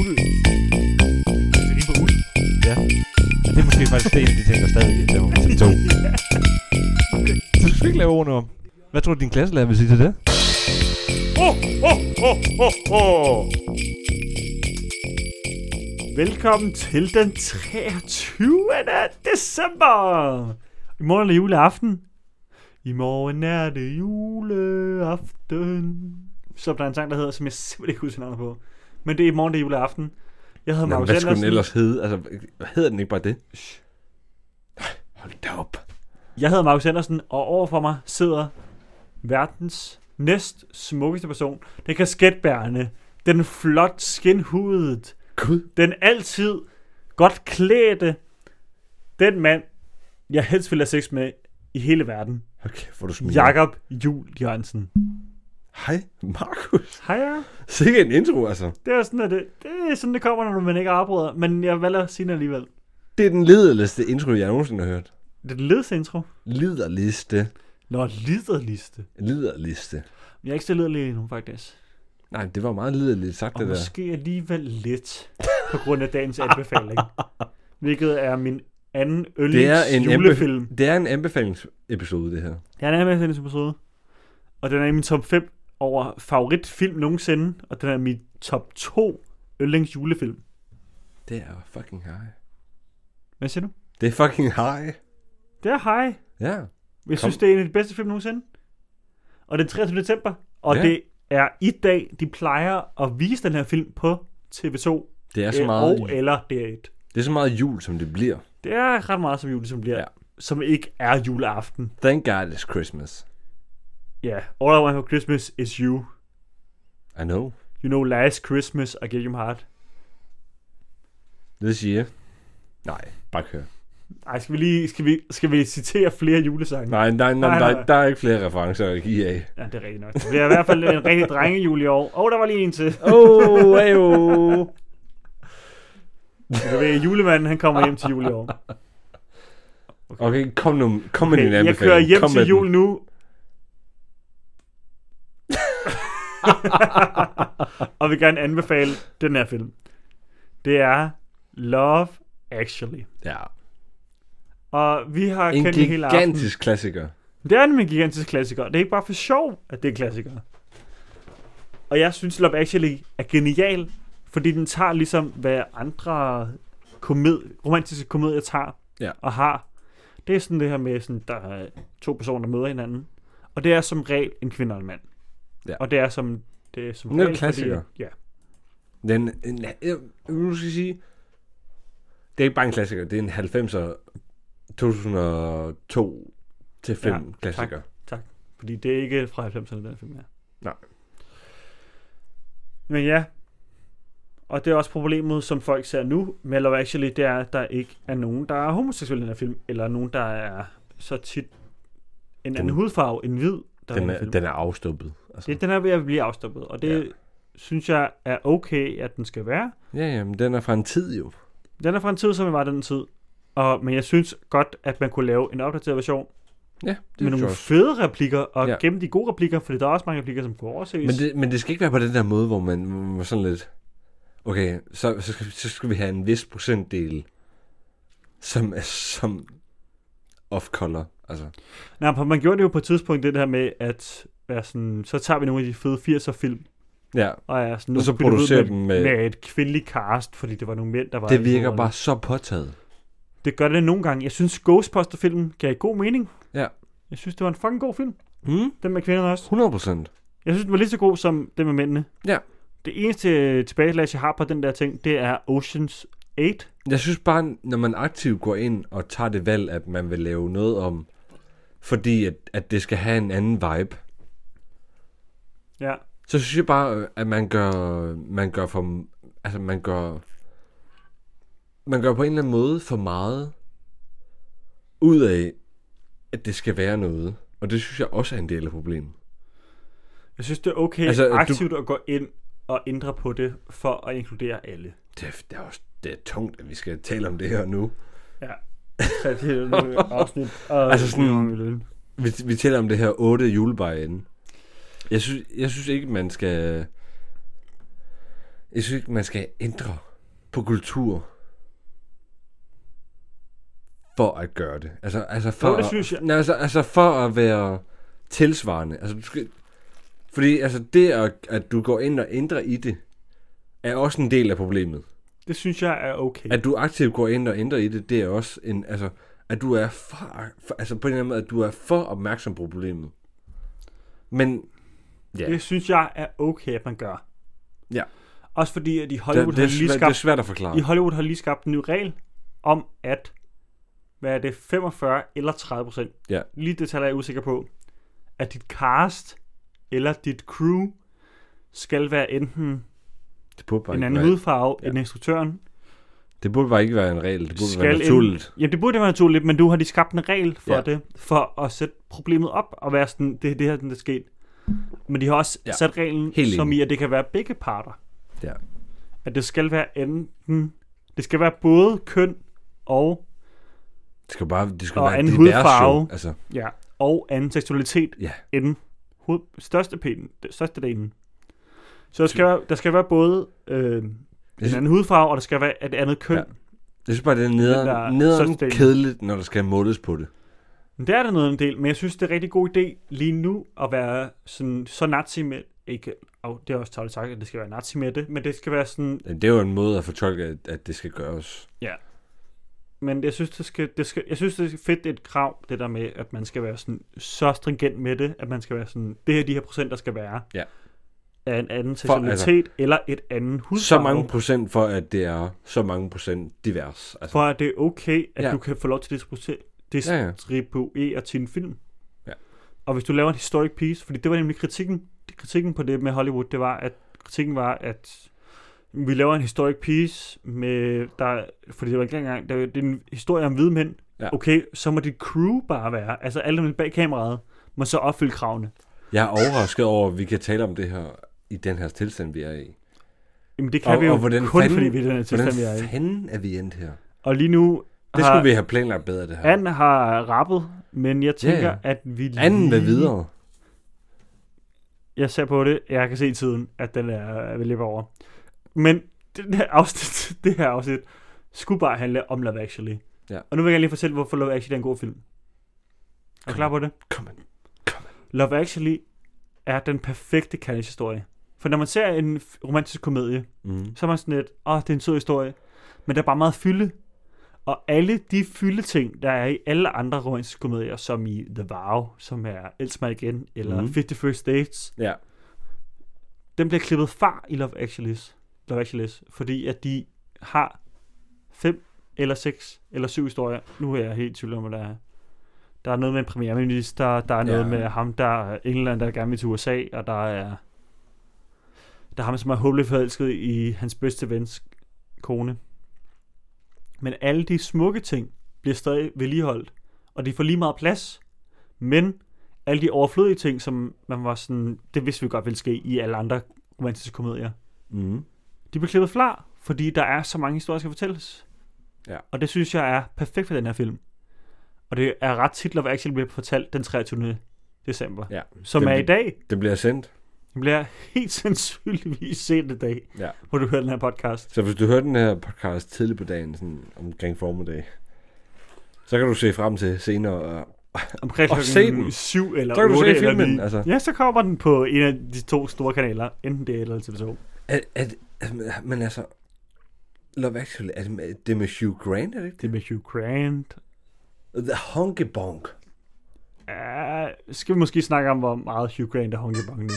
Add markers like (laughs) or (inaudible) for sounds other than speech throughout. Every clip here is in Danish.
Uld. Det er på uld. Ja. Og det er måske faktisk det, de ting, der stadig laver mig til to. Så du skal ikke lave ordene om. Hvad tror du, din klasselærer vil sige til det? Ho, ho, ho, ho, ho. Velkommen til den 23. december. I morgen er det juleaften. I morgen er det juleaften. Så er der en sang, der hedder, som jeg simpelthen ikke husker navnet på. Men det er i morgen, det er juleaften. Jeg hedder Nå, Markus hvad skulle den ellers hedde? Altså, hedder den ikke bare det? Nej, hold da op. Jeg hedder Markus Andersen, og overfor mig sidder verdens næst smukkeste person. Den kasketbærende, den flot skinhudet, Gud. den altid godt klædte, den mand, jeg helst vil have sex med i hele verden. Okay, hvor du smiler. Jakob Jul Jørgensen. Hej, Markus. Hej ja. Sikke en intro, altså. Det er sådan, at det, det er sådan, det kommer, når man ikke afbryder. Men jeg valgte at sige det alligevel. Det er den lederligste intro, jeg nogensinde har hørt. Det er den ledeste intro. Liderliste. Nå, liderliste. Liderliste. Jeg er ikke så liderlig endnu, faktisk. Nej, det var meget liderligt sagt, Og det der. måske alligevel lidt på grund af dagens anbefaling. (laughs) Hvilket er min anden yndlings Det er en det er en anbefalingsepisode, det her. Jeg er med i den episode. Og den er i min top 5 over favoritfilm nogensinde. Og den er min top 2 yndlings julefilm. Det er fucking high. Hvad siger du? Det er fucking high. Det er high. Ja. Jeg Kom. synes, det er en af de bedste film nogensinde. Og det er 23. december. Og Ja. det er i dag, de plejer at vise den her film på TV2. Det er så meget, Og eller DR1. det er så meget jul, som det bliver. Det er ret meget som jul, som bliver. Ja. Som ikke er juleaften. Thank God it's Christmas. Ja. Yeah. All I want for Christmas is you. I know. You know last Christmas I gave you my heart. Det siger Nej, bare kør. Ej, skal vi lige skal vi, skal vi citere flere julesange? Nej, nej, nej, Nej, der er ikke flere referencer at give af. Ja, det er rigtigt nok. Det bliver i hvert fald en rigtig drengejul i år. Åh, oh, der var lige en til. Oh, ayo. (laughs) Du ved, julemanden han kommer hjem til jul i år. Okay, kom nu, kom med din Okay, anbefaling. jeg kører hjem kom til jul den. nu. (laughs) og vil gerne anbefale den her film. Det er Love Actually. Ja, Og vi har en kendt det hele aften. gigantisk klassiker. Det er nemlig en gigantisk klassiker. Det er ikke bare for sjov, at det er en klassiker. Og jeg synes, Love Actually er genial, fordi den tager ligesom, hvad andre komed, romantiske komedier tager Ja. og har. Det er sådan det her med, sådan, der er to personer, der møder hinanden. Og det er som regel en kvinde og en mand. Ja. Og det er som, det er som Det er regel, klassiker. Fordi, ja. Den, en, jeg, nu skal sige, det er ikke bare en klassiker, det er en 90'er 2002 til 5 Ja, klassiker. Fordi det er ikke fra 90'erne, den film her. Nej. Men ja. Og det er også problemet, som folk ser nu med Love Actually, det er, at der ikke er nogen, der er homoseksuelle i den her film, eller nogen, der er så tit en Den- anden hudfarve end hvid, der er Den er, den er afstumpet. Altså. Det, den er ved at blive afstoppet, og det Ja. synes jeg er okay, at den skal være. Ja, ja, men den er fra en tid jo. Den er fra en tid, som var den tid. Og, men jeg synes godt, at man kunne lave en opdateret version Ja, det med nogle også. fede replikker, og Ja. gemme de gode replikker, fordi der er også mange replikker, som kunne overses. Men det, men det skal ikke være på den der måde, hvor man, man sådan lidt... Okay, så, så, skal, så skal vi have en vis procentdel, som er som off-color. Altså, Nej, for man gjorde det jo på et tidspunkt, det her med, at være sådan, så tager vi nogle af de fede 80'er film, ja, og, er sådan, og så producerer dem med... med et kvindeligt cast, fordi det var nogle mænd, der var Det virker bare så påtaget. Det gør det nogle gange. Jeg synes, Ghostbuster-filmen gav god mening. Ja. Jeg synes, det var en fucking god film. Mm? Den med kvinderne også. 100 procent. Jeg synes, den var lige så god som den med mændene. Ja. Det eneste tilbageslag, jeg har på den der ting, det er Oceans 8. Jeg synes bare, når man aktivt går ind og tager det valg, at man vil lave noget om, fordi at, at det skal have en anden vibe, Ja. så synes jeg bare, at man gør, man gør for, altså man gør, man gør på en eller anden måde for meget ud af, at det skal være noget. Og det synes jeg også er en del af problemet. Jeg synes, det er okay Altså, altså, du- aktivt du... at gå ind og ændre på det, for at inkludere alle. Det er, det er også det er tungt, at vi skal tale om det her nu. Ja. Så det er nogle afsnit. Og Altså sådan- Vi, vi taler om det her 8 julebar inden. Jeg synes, jeg synes ikke, man skal... Jeg synes ikke, man skal ændre på kultur for at gøre det. Altså, altså for, Jo, det at, synes jeg. Nej, altså, altså for at være tilsvarende. Altså, du skal, fordi altså, det, at, at du går ind og ændrer i det, er også en del af problemet. Det synes jeg er okay. At du aktivt går ind og ændrer i det, det er også en, altså, at du er for, for altså på en eller anden måde, at du er for opmærksom på problemet. Men, ja, Det synes jeg er okay, at man gør. Ja. Også fordi, at i det, Hollywood det, er har lige svært, det er skabt, svært at forklare. i Hollywood har lige skabt en ny regel om, at hvad er det, 45 eller 30 procent, Ja. lige detaljer er jeg usikker på, at dit cast eller dit crew skal være enten Det burde bare en anden være, hudfarve ja. end instruktøren. det burde bare ikke være en regel. Det burde Skal være en- naturligt. Ja, det burde være naturligt, men nu har de skabt en regel for Ja. det, for at sætte problemet op og være sådan, det er det her, der er sket. Men de har også Ja. sat reglen, Helt som enig. i, at det kan være begge parter. Ja. At det skal være enten, det skal være både køn og, Det skal bare det skal Og være anden hudfarve. show. Altså, ja, og anden seksualitet ja. end hoved, største, pen, største delen. Så der skal, være, der skal være både øh, en anden hudfarve, og der skal være et andet køn. Ja. Ja. jeg synes bare, det er nederen, der nederen kedeligt, når der skal måles på det. Men det er der noget en del, men jeg synes, det er en rigtig god idé lige nu at være sådan, så nazi med, ikke, og det er også tavligt sagt, at det skal være nazi med det, men det skal være sådan, Det er jo en måde at fortolke, at, at det skal gøres. men jeg synes, det skal, det skal, jeg synes, det er fedt, det er et krav, det der med, at man skal være sådan, så stringent med det, at man skal være sådan, det her de her procenter skal være, Ja. Af en anden For, altså- seksualitet, eller et andet hudfarve, Så mange procent for, at det er så mange procent divers. Altså, for at det er okay, at Ja. ja. du kan få lov til at distribuere, Ja, ja. distribuere til film. Ja. Og hvis du laver en historic piece, fordi det var nemlig kritikken, kritikken på det med Hollywood, det var, at kritikken var, at vi laver en historic piece med, der, fordi det var ikke engang, det, var, det er en historie om hvide mænd. Ja. Okay, så må dit crew bare være, altså alle dem bag kameraet, må så opfylde kravene. Jeg er overrasket over, at vi kan tale om det her i den her tilstand, vi er i. Jamen det kan Og- vi jo og hvordan kun, fanden- fordi vi er i den her tilstand, vi er Hvordan i. fanden er vi endt her? Og lige nu Det har, skulle vi have planlagt bedre, det her. Anne har rappet, men jeg tænker, ja. at vi Anden vil lige- videre. Jeg ser på det, jeg kan se i tiden, at den er, ved at løbe over. Men det her afsnit, (laughs) det her afsnit skulle bare handle om Love Actually. Ja. Og nu vil jeg lige fortælle, hvorfor Love Actually er en god film. Er du klar på det? Kom on. Love Actually er den perfekte kærlighedshistorie. For når man ser en romantisk komedie, Mm. så er man sådan lidt, åh, det er en sød historie. Men der er bare meget fylde. Og alle de fylde ting, der er i alle andre romantiske komedier, som i The Vow, som er Elsk mig igen, eller mm. 50 First Dates, Ja. den bliver klippet fra i Love Actually's, Love Actually's, fordi at de har fem eller seks eller syv historier. Nu er jeg helt i tvivl om, hvad der er. Der er noget med en premierminister, der er noget Ja. med ham, der er England, der gerne vil til USA, og der er der er ham, som er håbelig forelsket i hans bedste vens kone. Men alle de smukke ting bliver stadig vedligeholdt, og de får lige meget plads. Men alle de overflødige ting, som man var sådan, det vidste vi godt ville ske i alle andre romantiske komedier, Mm. de bliver klippet fra, fordi der er så mange historier, der skal fortælles. Ja. Og det synes jeg er perfekt for den her film. Og det er ret tit, Love Actually bliver fortalt den 23. december, Ja. som det, er i dag. Det bliver sendt. Det bliver helt (laughs) sandsynligvis sent i dag, Ja. hvor du hører den her podcast. Så hvis du hører den her podcast tidligt på dagen, sådan omkring formiddag, så kan du se frem til senere. Omkring (laughs) Og se den. 7 eller Så kan du 8 se eller filmen, 9. altså. Ja, så kommer den på en af de to store kanaler. Enten det eller TV2. At, at, at, men altså, Love Actually, er det, med, det er med Hugh Grant, er det ikke Det er med Hugh Grant. The Honky Bonk. Ja, skal vi måske snakke om, hvor meget Hugh Grant er honky nu.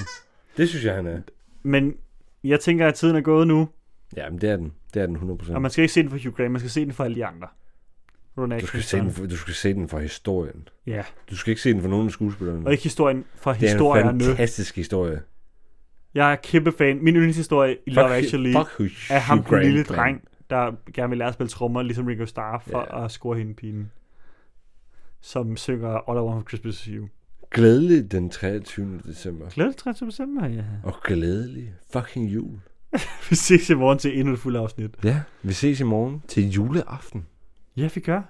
Det synes jeg, han er. Men jeg tænker, at tiden er gået nu, Ja, men det er den. Det er den 100%. og man skal ikke se den for Hugh Grant, man skal se den for alle de andre. Du, skal se den for, du skal se den for historien. Ja, Du skal ikke se den for nogen af skuespillerne. og ikke historien for det er en fantastisk historie. Jeg er kæmpe fan. Min yndlingshistorie i Love Actually fuck Hugh, er ham, den Grant, lille man. dreng, der gerne vil lære at spille trommer, ligesom Ringo Starr, for Ja. at score hende pigen. Som synger All I Want for Christmas is You. Glædelig den 23. december. Glædelig 30. december, ja. Og glædelig fucking jul. (laughs) Vi ses i morgen til endnu et fuldt afsnit. Ja, vi ses i morgen til juleaften. Ja, vi gør.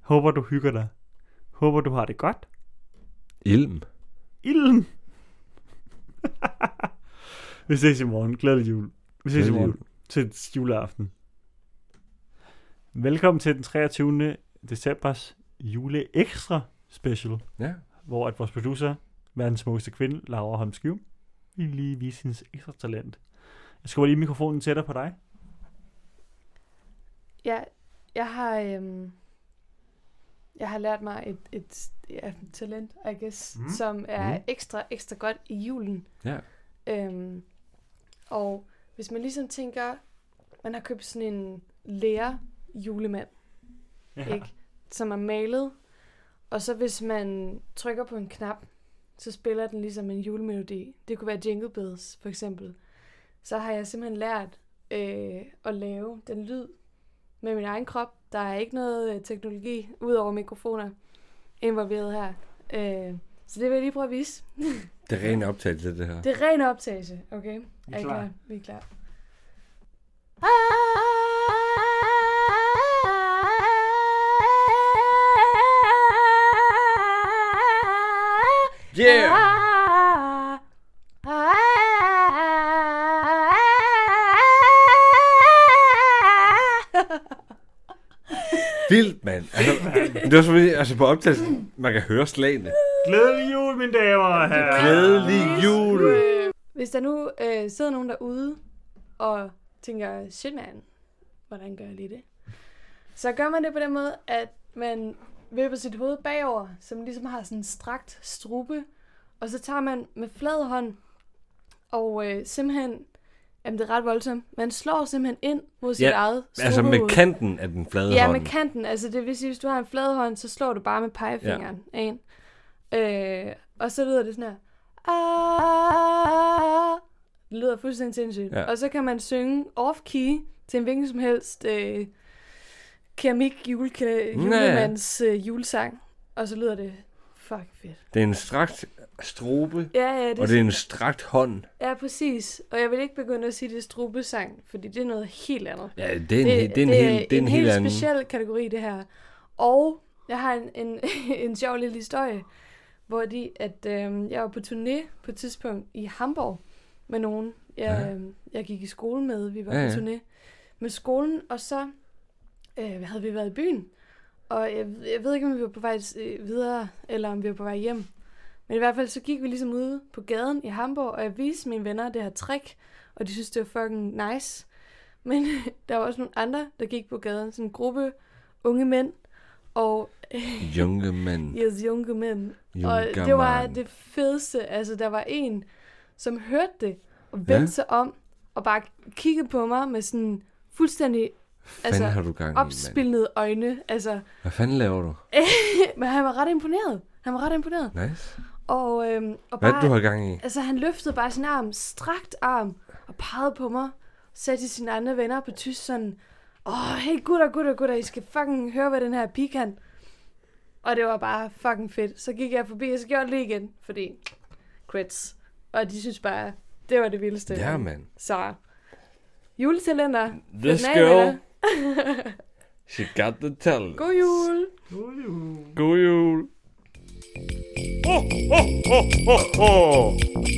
Håber, du hygger dig. Håber, du har det godt. Ilm. Ilden. (laughs) vi ses i morgen. Glædelig jul. Vi ses i Glædelig morgen til juleaften. Velkommen til den 23. decembers jule ekstra special, Ja. Hvor at vores producer, verdens smukkeste kvinde, Laura Holm Skiv, vil lige vise hendes ekstra talent. Jeg skubber lige mikrofonen tættere på dig. Ja, jeg har, øhm, jeg har lært mig et, et ja, talent, I guess, mm. som er mm. ekstra, ekstra godt i julen. Ja. Øhm, og hvis man ligesom tænker, man har købt sådan en lære julemand, ja. ikke? Som er malet, og så hvis man trykker på en knap, så spiller den ligesom en julemelodi. Det kunne være Jingle Bells, for eksempel. Så har jeg simpelthen lært øh, at lave den lyd med min egen krop. Der er ikke noget øh, teknologi, ud over mikrofoner, involveret her. Øh, så det vil jeg lige prøve at vise. Det er ren optagelse, det her. Det er ren optagelse, okay? Vi Er I klar? klar? Vi er klar. Yeah! (laughs) Vildt, mand. Altså, det er selvfølgelig, altså på optagelsen, man kan høre slagene. Glædelig jul, mine damer og herrer. Glædelig jul. Hvis der nu øh, sidder nogen derude og tænker, shit man, hvordan gør jeg lige det? Så gør man det på den måde, at man vipper sit hoved bagover, som ligesom har sådan en strakt strube, og så tager man med flad hånd, og øh, simpelthen, jamen det er ret voldsomt, man slår simpelthen ind mod sit Ja, eget Altså med strubehoved. kanten af den flade Ja, hånd. med kanten. Altså det vil sige, hvis du har en flad hånd, så slår du bare med pegefingeren ja. ind. Øh, og så lyder det sådan her. Det lyder fuldstændig sindssygt. Ja. Ja. Og så kan man synge off-key til en hvilken som helst øh, keramik julekæ- julemands øh, julesang. Og så lyder det fucking fedt. Det er en strakt strobe, Ja, ja, det, og det er en strakt hånd. ja, præcis. Og jeg vil ikke begynde at sige, det er strubesang, fordi det er noget helt andet. Ja, det er en, det, det er en, helt, det er en, helt anden. speciel kategori, det her. Og jeg har en, en, (laughs) en sjov lille historie, hvor de, at øh, jeg var på turné på et tidspunkt i Hamburg med nogen, jeg, Ja. ja. jeg gik i skole med. Vi var ja, ja. på turné med skolen, og så øh, havde vi været i byen. Og jeg, jeg ved ikke, om vi var på vej øh, videre, eller om vi var på vej hjem. Men i hvert fald så gik vi ligesom ude på gaden i Hamburg, og jeg viste mine venner det her trick, og de synes, det var fucking nice. (laughs) Men der var også nogle andre, der gik på gaden, sådan en gruppe unge mænd, og (laughs) Junge mand. yes, unge mænd. Junge Og det var mand. det fedeste, altså der var en, som hørte det, og vendte ja. sig om, og bare kiggede på mig med sådan fuldstændig fanden altså, har du gang i, mand? opspilnede øjne. Altså, Hvad fanden laver du? (laughs) men han var ret imponeret. Han var ret imponeret. Nice. Og, øhm, og Hvad bare, det, du har gang i? Altså, han løftede bare sin arm, strakt arm, og pegede på mig. Sagde til sine andre venner på tysk sådan, Åh, oh, hey gutter, gutter, gutter, I skal fucking høre, hvad den her pige kan. Og det var bare fucking fedt. Så gik jeg forbi, og så gjorde jeg det lige igen, fordi crits. Og de synes bare, det var det vildeste. Ja, mand. Så, juletalenter. This Fyr den af, girl, venner. she got the talent. God jul. God jul. God jul. ho, ho, ho, ho, ho.